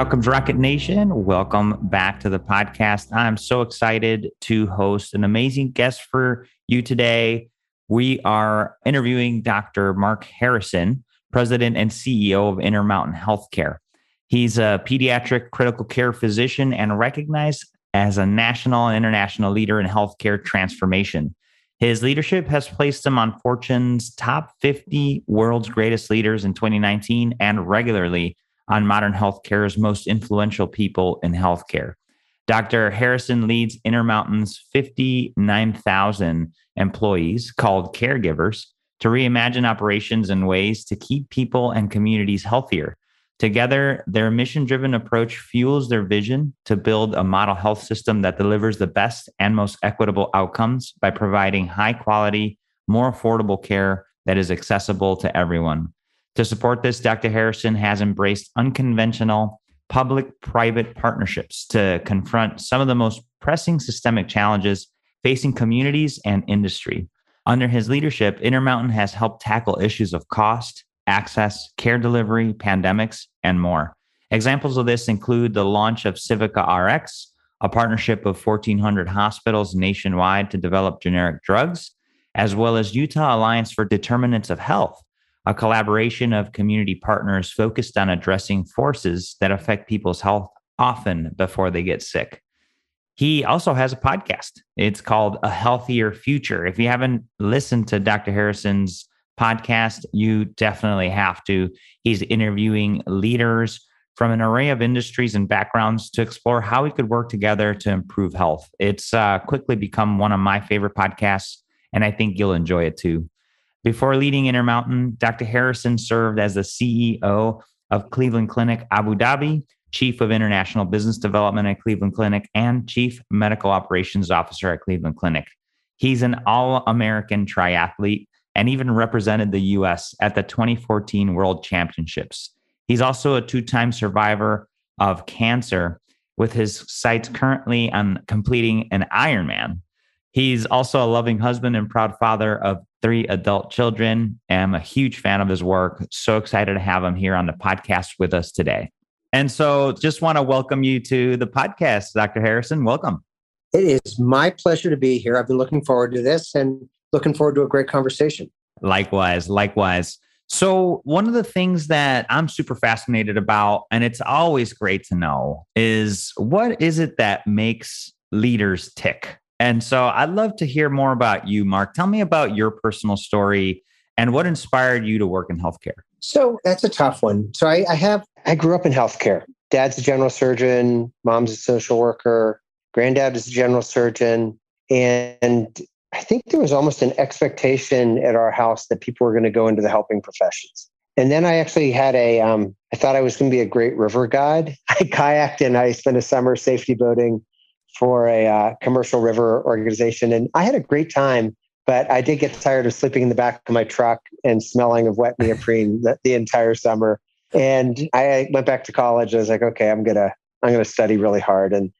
Outcomes Rocket Nation. Welcome back to the podcast. I'm so excited to host an amazing guest for you today. We are interviewing Dr. Marc Harrison, President and CEO of Intermountain Healthcare. He's a pediatric critical care physician and recognized as a national and international leader in healthcare transformation. His leadership has placed him on Fortune's top 50 world's greatest leaders in 2019 and regularly on modern healthcare's most influential people in healthcare. Dr. Harrison leads Intermountain's 59,000 employees called caregivers to reimagine operations and ways to keep people and communities healthier. Together, their mission driven approach fuels their vision to build a model health system that delivers the best and most equitable outcomes by providing high quality, more affordable care that is accessible to everyone. To support this, Dr. Harrison has embraced unconventional public private partnerships to confront some of the most pressing systemic challenges facing communities and industry. Under his leadership, Intermountain has helped tackle issues of cost, access, care delivery, pandemics, and more. Examples of this include the launch of Civica RX, a partnership of 1,400 hospitals nationwide to develop generic drugs, as well as Utah Alliance for Determinants of Health, a collaboration of community partners focused on addressing forces that affect people's health often before they get sick. He also has a podcast. It's called A Healthier Future. If you haven't listened to Dr. Harrison's podcast, you definitely have to. He's interviewing leaders from an array of industries and backgrounds to explore how we could work together to improve health. It's uh, quickly become one of my favorite podcasts, and I think you'll enjoy it too. Before leading Intermountain, Dr. Harrison served as the CEO of Cleveland Clinic Abu Dhabi, Chief of International Business Development at Cleveland Clinic, and Chief Medical Operations Officer at Cleveland Clinic. He's an all American triathlete and even represented the US at the 2014 World Championships. He's also a two time survivor of cancer, with his sights currently on completing an Ironman. He's also a loving husband and proud father of three adult children. I'm a huge fan of his work. So excited to have him here on the podcast with us today. And so just want to welcome you to the podcast, Dr. Harrison. Welcome. It is my pleasure to be here. I've been looking forward to this and looking forward to a great conversation. Likewise, likewise. So, one of the things that I'm super fascinated about, and it's always great to know, is what is it that makes leaders tick? And so I'd love to hear more about you, Marc. Tell me about your personal story and what inspired you to work in healthcare. So that's a tough one. So I, I have, I grew up in healthcare. Dad's a general surgeon, mom's a social worker, granddad is a general surgeon. And I think there was almost an expectation at our house that people were going to go into the helping professions. And then I actually had a, um, I thought I was going to be a great river guide. I kayaked and I spent a summer safety boating for a uh, commercial river organization. And I had a great time, but I did get tired of sleeping in the back of my truck and smelling of wet neoprene the, the entire summer. And I went back to college. I was like, okay, I'm gonna I'm gonna study really hard. And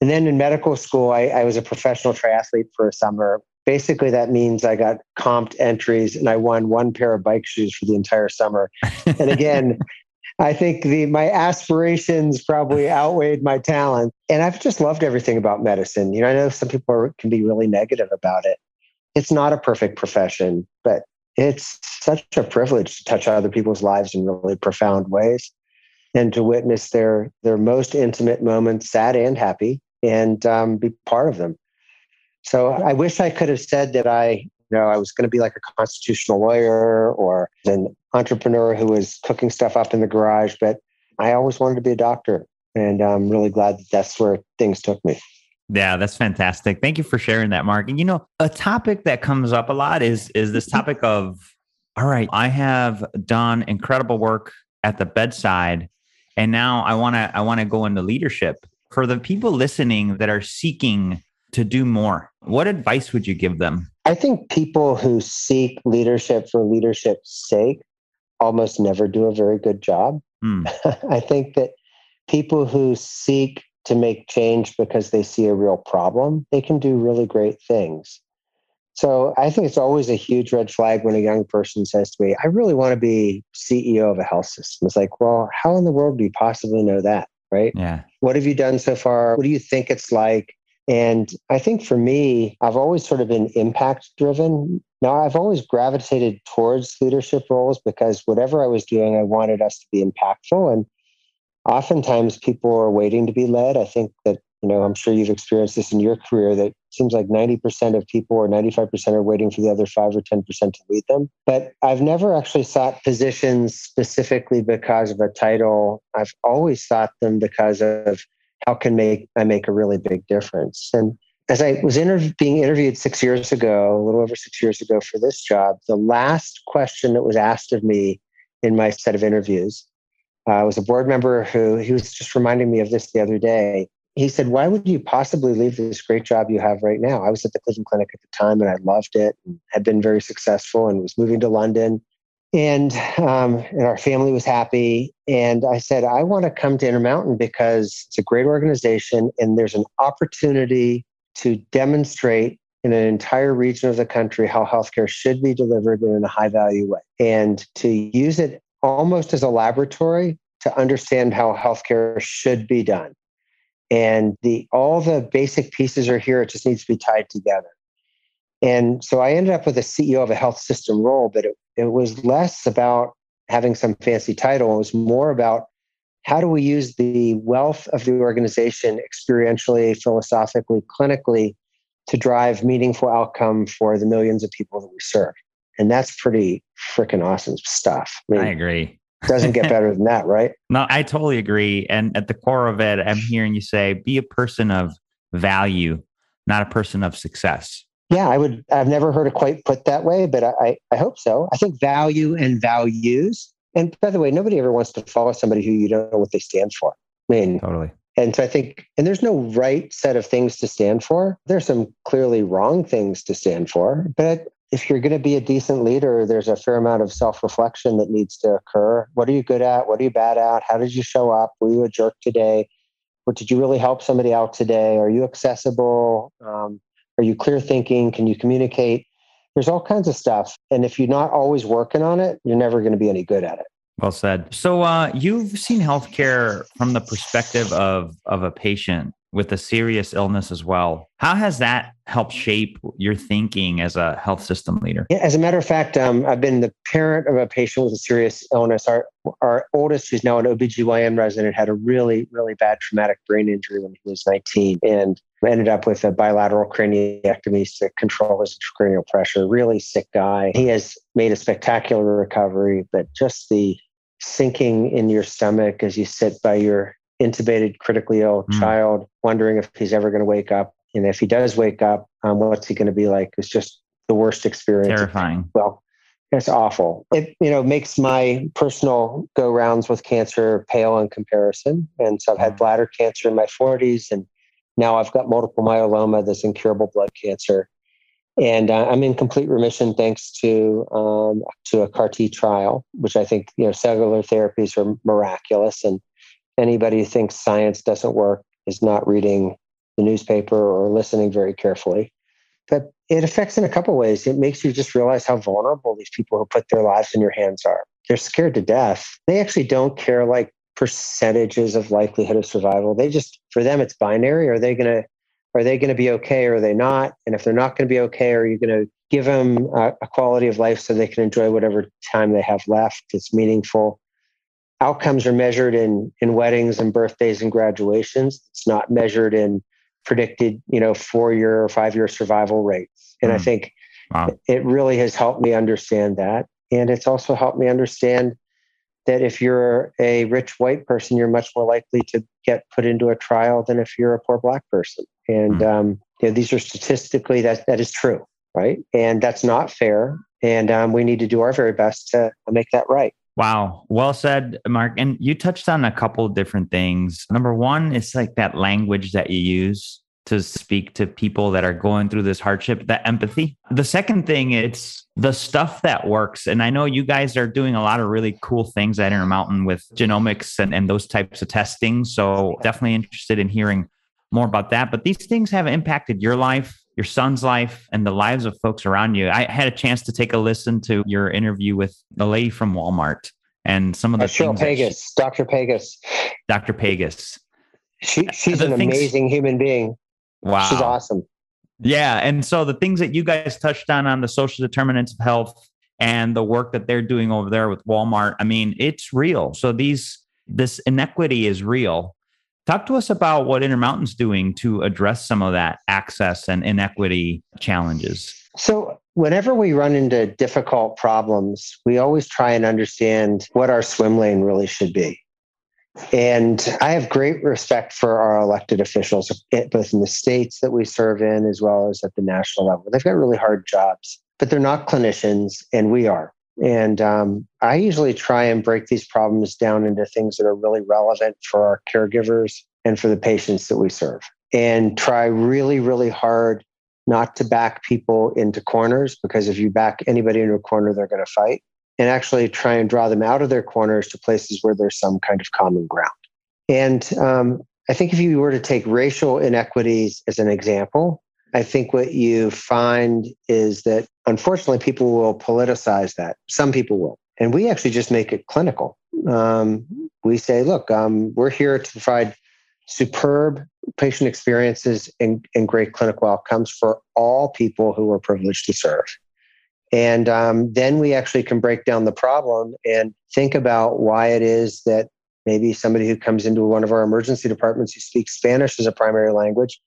and then in medical school, I, I was a professional triathlete for a summer. Basically, that means I got comped entries and I won one pair of bike shoes for the entire summer. And again, I think the my aspirations probably outweighed my talent. And I've just loved everything about medicine. You know, I know some people are, can be really negative about it. It's not a perfect profession, but it's such a privilege to touch other people's lives in really profound ways and to witness their their most intimate moments, sad and happy, and um, be part of them. So I wish I could have said that I you know, I was going to be like a constitutional lawyer or an entrepreneur who was cooking stuff up in the garage, but I always wanted to be a doctor. And I'm really glad that that's where things took me. Yeah, that's fantastic. Thank you for sharing that, Marc. And you know, a topic that comes up a lot is is this topic of all right, I have done incredible work at the bedside and now I want to I want to go into leadership. For the people listening that are seeking to do more, what advice would you give them? I think people who seek leadership for leadership's sake almost never do a very good job. Mm. I think that people who seek to make change because they see a real problem, they can do really great things. So I think it's always a huge red flag when a young person says to me, I really want to be CEO of a health system. It's like, well, how in the world do you possibly know that? Right. Yeah. What have you done so far? What do you think it's like? And I think for me, I've always sort of been impact driven. Now, I've always gravitated towards leadership roles because whatever I was doing, I wanted us to be impactful. And oftentimes people are waiting to be led. I think that, you know, I'm sure you've experienced this in your career that seems like 90% of people or 95% are waiting for the other 5 or 10% to lead them. But I've never actually sought positions specifically because of a title. I've always sought them because of how can make I make a really big difference. And as I was inter- being interviewed six years ago, a little over six years ago for this job, the last question that was asked of me in my set of interviews uh, was a board member who he was just reminding me of this the other day. He said, "Why would you possibly leave this great job you have right now?" I was at the Cleveland Clinic at the time, and I loved it, and had been very successful, and was moving to London and um, and our family was happy. And I said, I want to come to Intermountain because it's a great organization, and there's an opportunity to demonstrate in an entire region of the country how healthcare should be delivered in a high value way, and to use it almost as a laboratory to understand how healthcare should be done. And the all the basic pieces are here. It just needs to be tied together. And so I ended up with a CEO of a health system role, but it, it was less about having some fancy title. It was more about how do we use the wealth of the organization experientially, philosophically, clinically to drive meaningful outcome for the millions of people that we serve. And that's pretty freaking awesome stuff. I, mean, I agree. doesn't get better than that, right? No, I totally agree. And at the core of it, I'm hearing you say be a person of value, not a person of success yeah, I would. I've never heard it quite put that way, but I, I hope so. I think value and values. And by the way, nobody ever wants to follow somebody who you don't know what they stand for. I mean, totally. And so I think, and there's no right set of things to stand for. There's some clearly wrong things to stand for. But if you're going to be a decent leader, there's a fair amount of self reflection that needs to occur. What are you good at? What are you bad at? How did you show up? Were you a jerk today? Or did you really help somebody out today? Are you accessible? Um, are you clear thinking? Can you communicate? There's all kinds of stuff. And if you're not always working on it, you're never going to be any good at it. Well said. So uh, you've seen healthcare from the perspective of of a patient with a serious illness as well. How has that helped shape your thinking as a health system leader? Yeah, as a matter of fact, um, I've been the parent of a patient with a serious illness. Our our oldest, who's now an OBGYN resident, had a really, really bad traumatic brain injury when he was 19 and ended up with a bilateral craniectomy to control his cranial pressure. Really sick guy. He has made a spectacular recovery, but just the sinking in your stomach as you sit by your intubated, critically ill mm. child, wondering if he's ever going to wake up. And if he does wake up, um, what's he going to be like? It's just the worst experience. Terrifying. Well, it's awful. It you know makes my personal go rounds with cancer pale in comparison. And so I've had mm. bladder cancer in my 40s, and now I've got multiple myeloma, this incurable blood cancer and uh, I'm in complete remission thanks to um, to a CAR T trial, which I think you know cellular therapies are miraculous, and anybody who thinks science doesn't work is not reading the newspaper or listening very carefully. But it affects in a couple ways. It makes you just realize how vulnerable these people who put their lives in your hands are. They're scared to death. They actually don't care like percentages of likelihood of survival. They just for them it's binary. Are they going to are they going to be okay or are they not? And if they're not going to be okay, are you going to give them a, a quality of life so they can enjoy whatever time they have left? It's meaningful. Outcomes are measured in in weddings and birthdays and graduations. It's not measured in predicted, you know, four year or five year survival rates. And mm. I think wow. it really has helped me understand that. And it's also helped me understand that if you're a rich white person, you're much more likely to get put into a trial than if you're a poor black person. And mm. um, you know, these are statistically that that is true, right? And that's not fair. And um, we need to do our very best to make that right. Wow. Well said, Marc. And you touched on a couple of different things. Number one, it's like that language that you use to speak to people that are going through this hardship, that empathy. The second thing, it's the stuff that works. And I know you guys are doing a lot of really cool things at Intermountain with genomics and, and those types of testing. So definitely interested in hearing more about that. But these things have impacted your life. your son's life and the lives of folks around you. I had a chance to take a listen to your interview with the lady from Walmart and some of the uh, Cheryl she, Dr. Pegus. Dr. Pegus. She, she's an things, amazing human being. Wow. She's awesome. Yeah. And so the things that you guys touched on on the social determinants of health and the work that they're doing over there with Walmart, I mean, it's real. So these this inequity is real. Talk to us about what Intermountain's doing to address some of that access and inequity challenges. So, whenever we run into difficult problems, we always try and understand what our swim lane really should be. And I have great respect for our elected officials, both in the states that we serve in as well as at the national level. They've got really hard jobs, but they're not clinicians, and we are. And um, I usually try and break these problems down into things that are really relevant for our caregivers and for the patients that we serve, and try really, really hard not to back people into corners because if you back anybody into a corner, they're going to fight, and actually try and draw them out of their corners to places where there's some kind of common ground. And um, I think if you were to take racial inequities as an example, I think what you find is that unfortunately people will politicize that. Some people will. And we actually just make it clinical. Um, we say, look, um, we're here to provide superb patient experiences and, and, great clinical outcomes for all people who are privileged to serve. And um, then we actually can break down the problem and think about why it is that maybe somebody who comes into one of our emergency departments who speaks Spanish as a primary language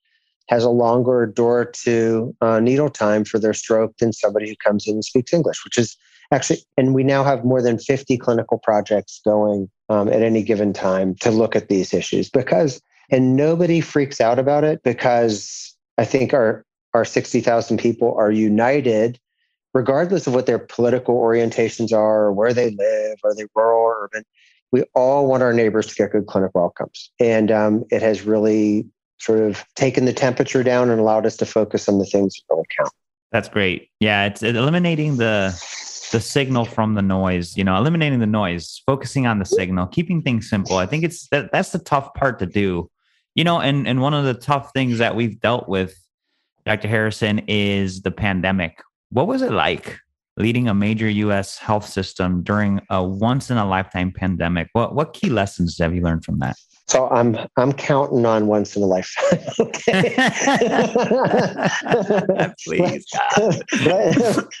has a longer door to uh, needle time for their stroke than somebody who comes in and speaks English, which is actually, and we now have more than 50 clinical projects going um, at any given time to look at these issues because, and nobody freaks out about it because I think our, our 60,000 people are united regardless of what their political orientations are or where they live, are they rural or urban, we all want our neighbors to get good clinical outcomes. And um, it has really sort of taken the temperature down and allowed us to focus on the things that really count. That's great. Yeah, it's eliminating the the signal from the noise, you know, eliminating the noise, focusing on the signal, keeping things simple. I think it's that that's the tough part to do. You know, and and one of the tough things that we've dealt with Dr. Harrison is the pandemic. What was it like leading a major US health system during a once in a lifetime pandemic? What what key lessons have you learned from that? So I'm I'm counting on once in a lifetime. Okay. Please. let,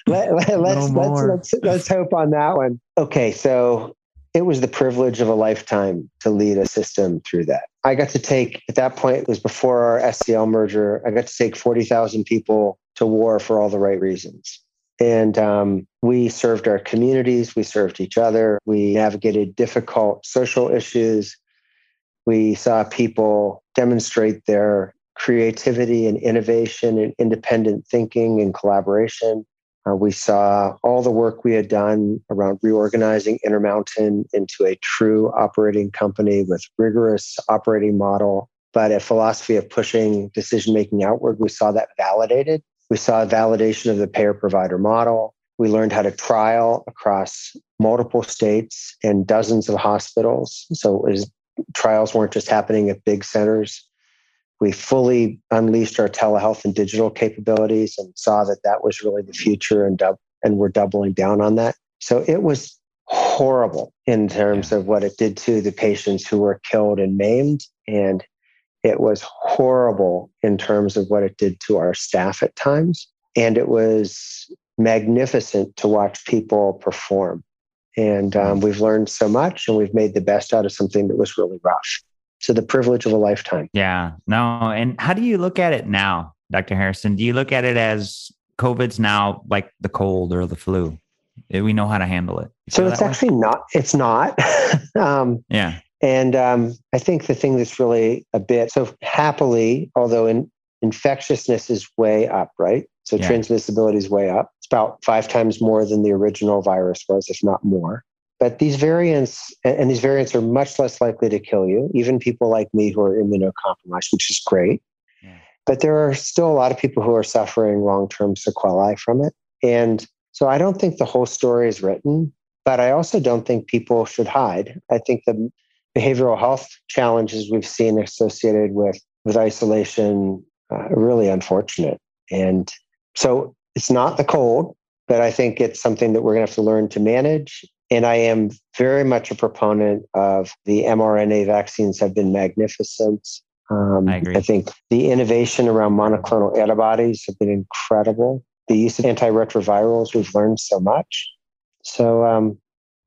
let, let's, no let's, let's let's hope on that one. Okay, so it was the privilege of a lifetime to lead a system through that. I got to take at that point it was before our SCL merger. I got to take forty thousand people to war for all the right reasons. And um, we served our communities, we served each other, we navigated difficult social issues, we saw people demonstrate their creativity and innovation and independent thinking and collaboration. Uh, we saw all the work we had done around reorganizing Intermountain into a true operating company with rigorous operating model, but a philosophy of pushing decision making outward. We saw that validated. We saw a validation of the payer provider model. We learned how to trial across multiple states and dozens of hospitals. So was trials weren't just happening at big centers. We fully unleashed our telehealth and digital capabilities and saw that that was really the future and, dub- and we're doubling down on that. So it was horrible in terms of what it did to the patients who were killed and maimed. And it was horrible in terms of what it did to our staff at times. And it was magnificent to watch people perform. And um, we've learned so much and we've made the best out of something that was really rough. So the privilege of a lifetime. Yeah. No. And how do you look at it now, Dr. Harrison? Do you look at it as COVID's now like the cold or the flu? We know how to handle it. So it's actually way? not, it's not. um, yeah. And um, I think the thing that's really a bit so happily, although in, infectiousness is way up, right? So yeah. transmissibility is way up. It's about five times more than the original virus was, if not more. But these variants, and these variants are much less likely to kill you, even people like me who are immunocompromised, which is great. Yeah. But there are still a lot of people who are suffering long term sequelae from it. And so I don't think the whole story is written, but I also don't think people should hide. I think the behavioral health challenges we've seen associated with, with isolation uh, really unfortunate. And so it's not the cold, but I think it's something that we're going to have to learn to manage. And I am very much a proponent of the mRNA vaccines have been magnificent. Um, I agree. I think the innovation around monoclonal antibodies have been incredible. The use of antiretrovirals, we've learned so much. So um,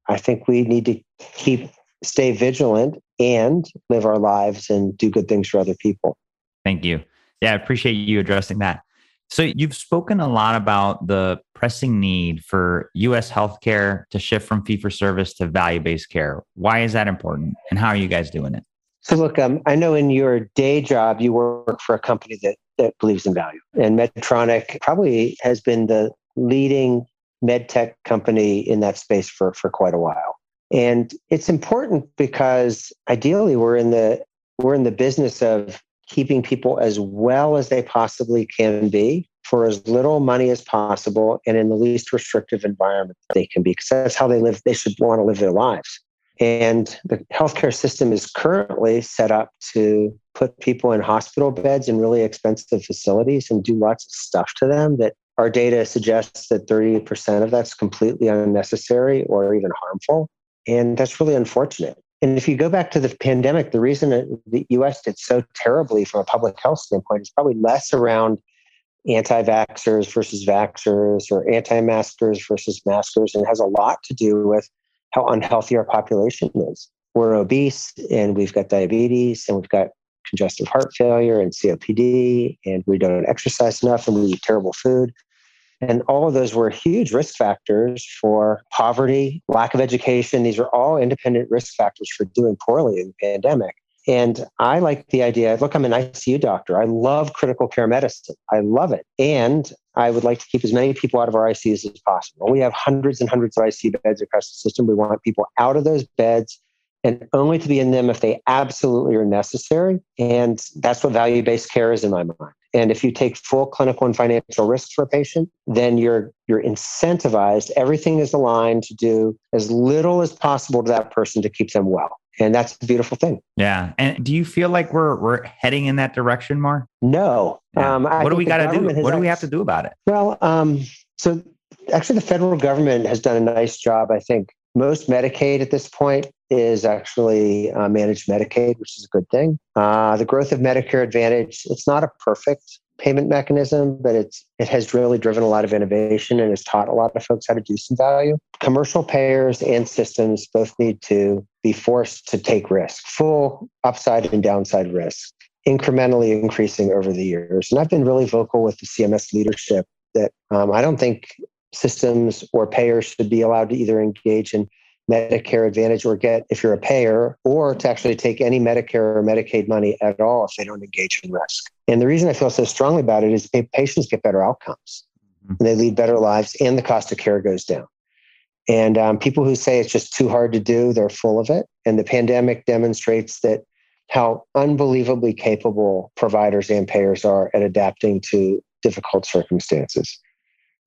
I think we need to keep stay vigilant and live our lives and do good things for other people. Thank you. Yeah, I appreciate you addressing that. So you've spoken a lot about the pressing need for US healthcare to shift from fee for service to value based care. Why is that important? And how are you guys doing it? So look, um, I know in your day job you work for a company that that believes in value. And Medtronic probably has been the leading med tech company in that space for, for quite a while. And it's important because ideally we're in the we're in the business of keeping people as well as they possibly can be for as little money as possible and in the least restrictive environment they can be because that's how they live they should want to live their lives and the healthcare system is currently set up to put people in hospital beds in really expensive facilities and do lots of stuff to them that our data suggests that 30% of that's completely unnecessary or even harmful. And that's really unfortunate. And if you go back to the pandemic, the reason the US did so terribly from a public health standpoint is probably less around anti vaxxers versus vaxxers or anti maskers versus maskers, and it has a lot to do with how unhealthy our population is. We're obese and we've got diabetes and we've got congestive heart failure and COPD, and we don't exercise enough and we eat terrible food. And all of those were huge risk factors for poverty, lack of education. These are all independent risk factors for doing poorly in the pandemic. And I like the idea look, I'm an ICU doctor. I love critical care medicine. I love it. And I would like to keep as many people out of our ICUs as possible. We have hundreds and hundreds of ICU beds across the system. We want people out of those beds and only to be in them if they absolutely are necessary. And that's what value based care is in my mind. And if you take full clinical and financial risks for a patient, then you're you're incentivized. Everything is aligned to do as little as possible to that person to keep them well. And that's a beautiful thing. Yeah. And do you feel like we're we're heading in that direction more? No. Yeah. Um, what do we got to do? What do we have to do about it? Well, um, so actually, the federal government has done a nice job. I think most Medicaid at this point is actually uh, managed Medicaid, which is a good thing. Uh, the growth of Medicare Advantage, it's not a perfect payment mechanism, but it's it has really driven a lot of innovation and has taught a lot of folks how to do some value. Commercial payers and systems both need to be forced to take risk, full upside and downside risk, incrementally increasing over the years. And I've been really vocal with the CMS leadership that um, I don't think systems or payers should be allowed to either engage in Medicare Advantage or get, if you're a payer, or to actually take any Medicare or Medicaid money at all if they don't engage in risk. And the reason I feel so strongly about it is patients get better outcomes mm-hmm. and they lead better lives and the cost of care goes down. And um, people who say it's just too hard to do, they're full of it. And the pandemic demonstrates that how unbelievably capable providers and payers are at adapting to difficult circumstances.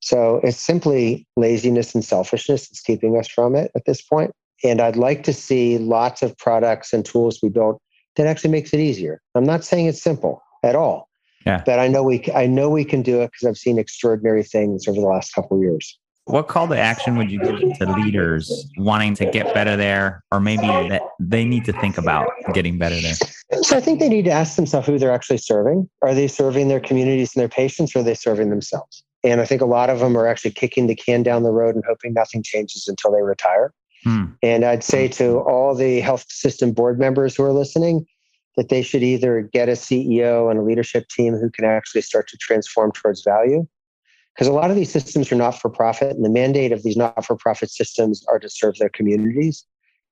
So it's simply laziness and selfishness that's keeping us from it at this point. And I'd like to see lots of products and tools we build that actually makes it easier. I'm not saying it's simple at all. Yeah. But I know we I know we can do it because I've seen extraordinary things over the last couple of years. What call to action would you give to leaders wanting to get better there, or maybe that they need to think about getting better there? So I think they need to ask themselves who they're actually serving. Are they serving their communities and their patients, or are they serving themselves? And I think a lot of them are actually kicking the can down the road and hoping nothing changes until they retire. Hmm. And I'd say to all the health system board members who are listening that they should either get a CEO and a leadership team who can actually start to transform towards value. Because a lot of these systems are not for profit, and the mandate of these not for profit systems are to serve their communities.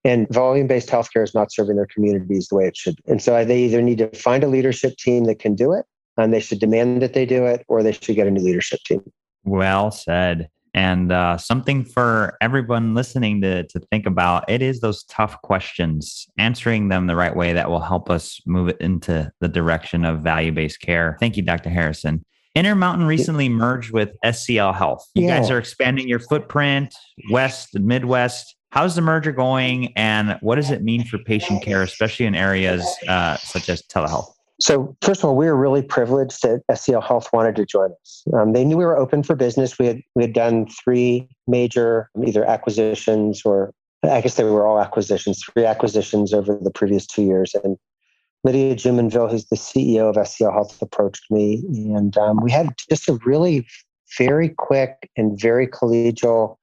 And volume based healthcare is not serving their communities the way it should. And so they either need to find a leadership team that can do it, and they should demand that they do it or they should get a new leadership team. Well said. And uh, something for everyone listening to, to think about it is those tough questions, answering them the right way that will help us move it into the direction of value based care. Thank you, Dr. Harrison. Intermountain recently merged with SCL Health. You yeah. guys are expanding your footprint west and Midwest. How's the merger going, and what does it mean for patient care, especially in areas uh, such as telehealth? So, first of all, we were really privileged that SCL Health wanted to join us. Um, they knew we were open for business. We had we had done three major either acquisitions or I guess they were all acquisitions, three acquisitions over the previous two years. And Lydia Jumonville, who's the CEO of SCL Health, approached me, and um, we had just a really very quick and very collegial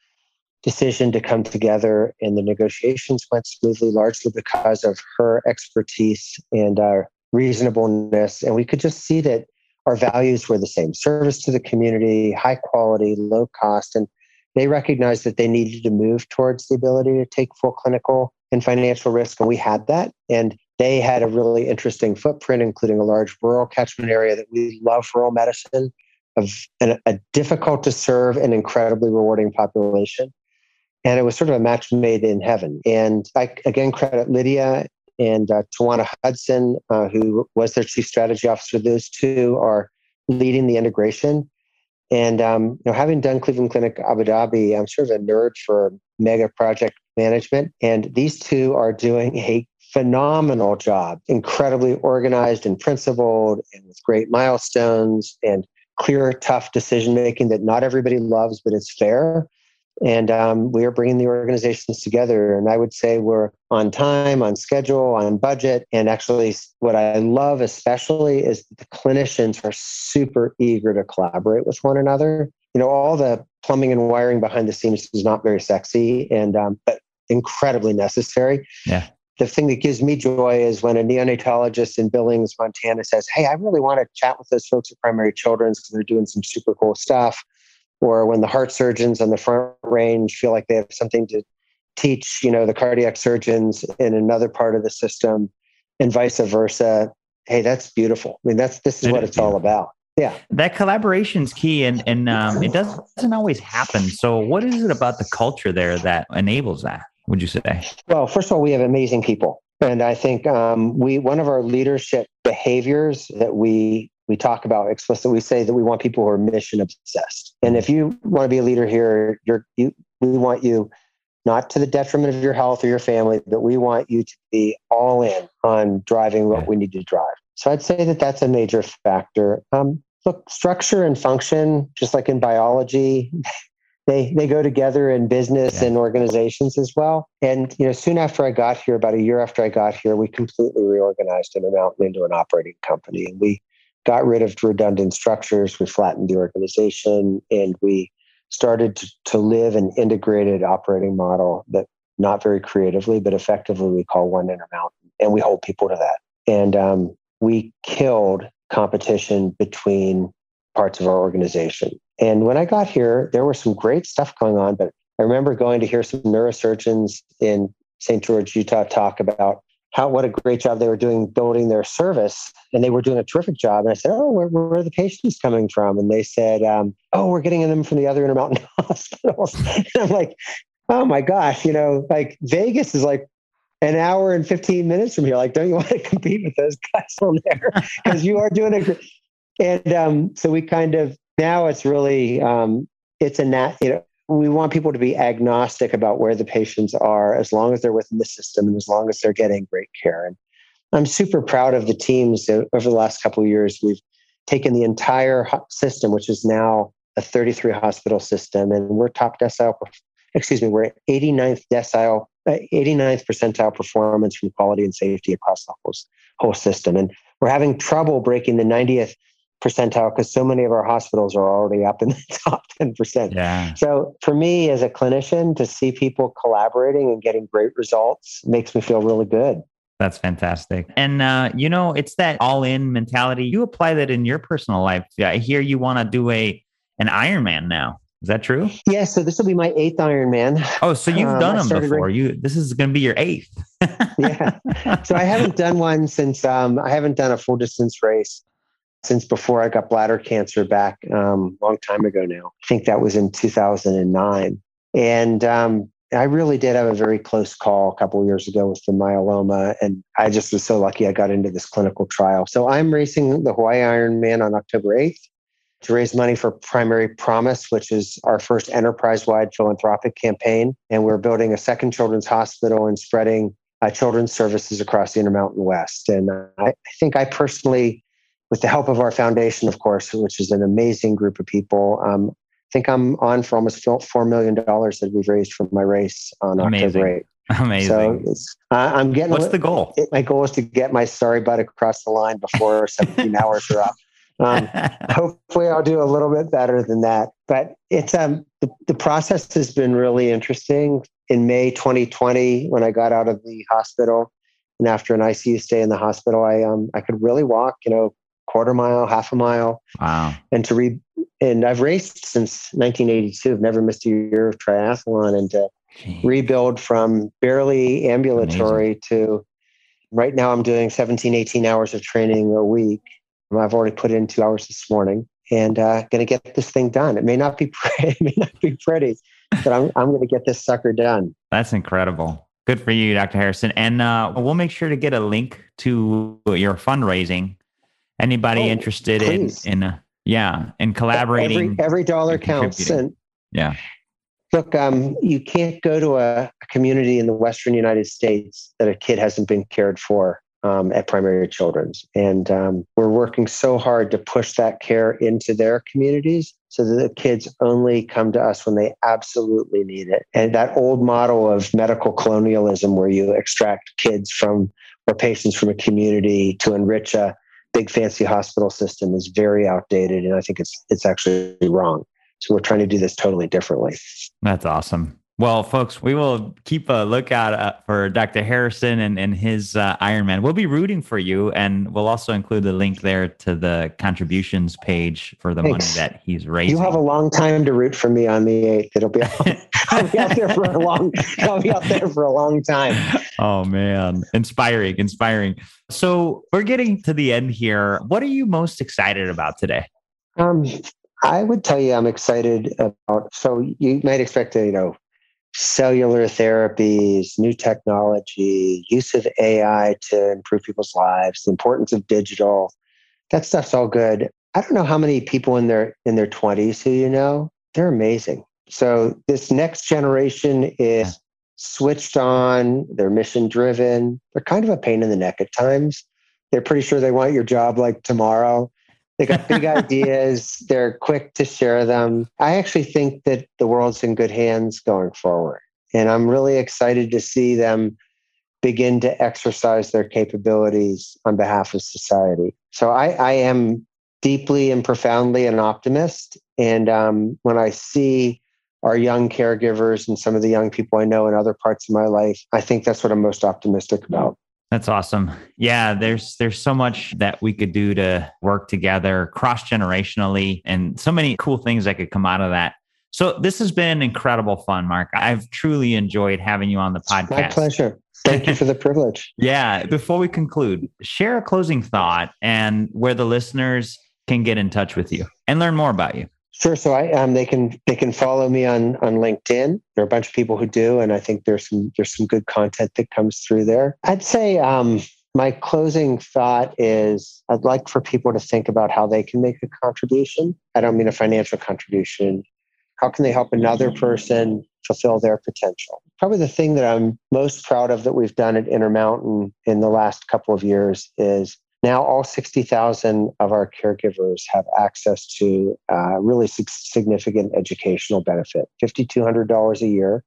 decision to come together. And the negotiations went smoothly, largely because of her expertise and our reasonableness. And we could just see that our values were the same service to the community, high quality, low cost. And they recognized that they needed to move towards the ability to take full clinical and financial risk. And we had that. And they had a really interesting footprint, including a large rural catchment area that we love rural medicine, of an, a difficult to serve and incredibly rewarding population. And it was sort of a match made in heaven. And I again credit Lydia and uh, Tawana Hudson, uh, who was their chief strategy officer. Those two are leading the integration. And um, you know, having done Cleveland Clinic Abu Dhabi, I'm sort of a nerd for mega project management. And these two are doing a phenomenal job, incredibly organized and principled, and with great milestones and clear, tough decision making that not everybody loves, but it's fair. And um, we are bringing the organizations together. And I would say we're on time, on schedule, on budget. And actually, what I love especially is the clinicians are super eager to collaborate with one another. You know, all the plumbing and wiring behind the scenes is not very sexy, and um, but incredibly necessary. Yeah. The thing that gives me joy is when a neonatologist in Billings, Montana says, Hey, I really want to chat with those folks at Primary Children's because they're doing some super cool stuff. Or when the heart surgeons on the front range feel like they have something to teach you know the cardiac surgeons in another part of the system and vice versa. Hey that's beautiful. I mean that's this is what it's all about. Yeah. That collaboration's key and and um, it doesn't always happen. So what is it about the culture there that enables that would you say well first of all we have amazing people and i think um, we one of our leadership behaviors that we we talk about explicitly. We say that we want people who are mission obsessed. And if you want to be a leader here, you're, you, we want you not to the detriment of your health or your family, but we want you to be all in on driving what we need to drive. So I'd say that that's a major factor. Um, look, structure and function, just like in biology, they they go together in business yeah. and organizations as well. And you know, soon after I got here, about a year after I got here, we completely reorganized Intermountain into an operating company, and we got rid of redundant structures, we flattened the organization, and we started to, to live an integrated operating model that not very creatively, but effectively we call One Intermountain. And we hold people to that. And um, we killed competition between parts of our organization. And when I got here, there was some great stuff going on, but I remember going to hear some neurosurgeons in St. George, Utah talk about how what a great job they were doing building their service and they were doing a terrific job and i said oh where, where are the patients coming from and they said um, oh we're getting them from the other intermountain hospitals and i'm like oh my gosh you know like vegas is like an hour and 15 minutes from here like don't you want to compete with those guys on there because you are doing a great. and um, so we kind of now it's really um, it's a nat you know we want people to be agnostic about where the patients are as long as they're within the system and as long as they're getting great care. And I'm super proud of the teams over the last couple of years. We've taken the entire system, which is now a 33 hospital system, and we're top decile. Excuse me, we're 89th decile, 89th uh, percentile performance from quality and safety across the whole, whole system. And we're having trouble breaking the 90th percentile because so many of our hospitals are already up in the top 10%. Yeah. So for me as a clinician to see people collaborating and getting great results makes me feel really good. That's fantastic. And, uh, you know, it's that all in mentality. You apply that in your personal life. I hear you want to do a an Ironman now. Is that true? Yeah. So this will be my eighth Ironman. Oh, so you've um, done them before. you this is going to be your eighth. yeah. So I haven't done one since um, I haven't done a full distance race since before I got bladder cancer back um, a long time ago now. I think that was in 2009. And um, I really did have a very close call a couple years ago with the myeloma. And I just was so lucky I got into this clinical trial. So I'm racing the Hawaii Ironman on October 8th to raise money for Primary Promise, which is our first enterprise wide philanthropic campaign. And we're building a second children's hospital and spreading uh, children's services across the Intermountain West. And I, I think I personally, with the help of our foundation, of course, which is an amazing group of people, um, I think I'm on for almost $4 million that we've raised from my race on amazing. October 8th. Amazing. So uh, I'm getting. What's the goal? It, my goal is to get my sorry butt across the line before 17 hours are up. Um, hopefully, I'll do a little bit better than that. But it's um the, the process has been really interesting. In May 2020, when I got out of the hospital, and after an ICU stay in the hospital, I um I could really walk, you know, quarter mile, half a mile. Wow. And to read, and I've raced since 1982. I've never missed a year of triathlon, and to Jeez. rebuild from barely ambulatory Amazing. to right now I'm doing 17, 18 hours of training a week. I've already put in two hours this morning and uh, going to get this thing done. It may not be pretty, it may not be pretty, but I'm, I'm going to get this sucker done. That's incredible. Good for you, Dr. Harrison. And uh, we'll make sure to get a link to your fundraising. Anybody oh, interested please. in, in uh, yeah, in collaborating? Every, every dollar counts. And yeah, Look, um, you can't go to a, a, community in the Western United States that a kid hasn't been cared for um, at Primary Children's. And um, we're working so hard to push that care into their communities so that the kids only come to us when they absolutely need it. And that old model of medical colonialism, where you extract kids from or patients from a community to enrich a big fancy hospital system, is very outdated. And I think it's it's actually wrong. So we're trying to do this totally differently. That's awesome. Well, folks, we will keep a lookout uh, for Dr. Harrison and, and his uh, Ironman. We'll be rooting for you, and we'll also include the link there to the contributions page for the Thanks. money that he's raising. You have a long time to root for me on the eighth. It'll be I'll be out there for a long. I'll be out there for a long time. Oh man, inspiring, inspiring. So we're getting to the end here. What are you most excited about today? Um, I would tell you I'm excited about. So you might expect to, you know, cellular therapies, new technology, use of AI to improve people's lives, the importance of digital. That stuff's all good. I don't know how many people in their in their 20s who you know, they're amazing. So this next generation is switched on, they're mission driven. They're kind of a pain in the neck at times. They're pretty sure they want your job like tomorrow. They got big ideas. They're quick to share them. I actually think that the world's in good hands going forward. And I'm really excited to see them begin to exercise their capabilities on behalf of society. So I, I am deeply and profoundly an optimist. And um, when I see our young caregivers and some of the young people I know in other parts of my life, I think that's what I'm most optimistic about. That's awesome. Yeah, there's there's so much that we could do to work together cross generationally and so many cool things that could come out of that. So this has been incredible fun, Marc. I've truly enjoyed having you on the podcast. My pleasure. Thank you for the privilege. yeah. Before we conclude, share a closing thought and where the listeners can get in touch with you and learn more about you. Sure. So I um they can they can follow me on on LinkedIn. There are a bunch of people who do, and I think there's some there's some good content that comes through there. I'd say um my closing thought is I'd like for people to think about how they can make a contribution. I don't mean a financial contribution. How can they help another person fulfill their potential? Probably the thing that I'm most proud of that we've done at Intermountain in the last couple of years is now, all 60,000 of our caregivers have access to uh, really significant educational benefit $5,200 a year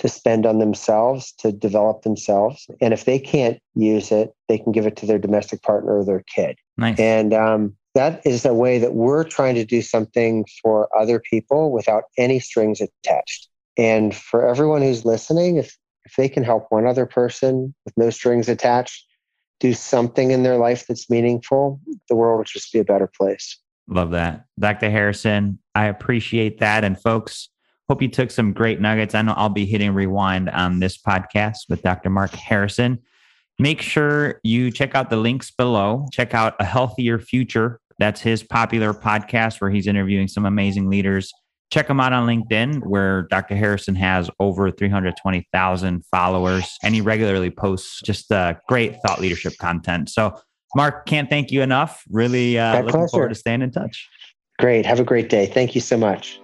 to spend on themselves, to develop themselves. And if they can't use it, they can give it to their domestic partner or their kid. Nice. And um, that is a way that we're trying to do something for other people without any strings attached. And for everyone who's listening, if, if they can help one other person with no strings attached, do something in their life that's meaningful, the world would just be a better place. Love that. Dr. Harrison, I appreciate that. And folks, hope you took some great nuggets. I know I'll be hitting rewind on this podcast with Dr. Marc Harrison. Make sure you check out the links below. Check out A Healthier Future. That's his popular podcast where he's interviewing some amazing leaders Check him out on LinkedIn, where Dr. Harrison has over 320,000 followers, and he regularly posts just uh, great thought leadership content. So, Marc, can't thank you enough. Really uh, looking pleasure. forward to staying in touch. Great. Have a great day. Thank you so much.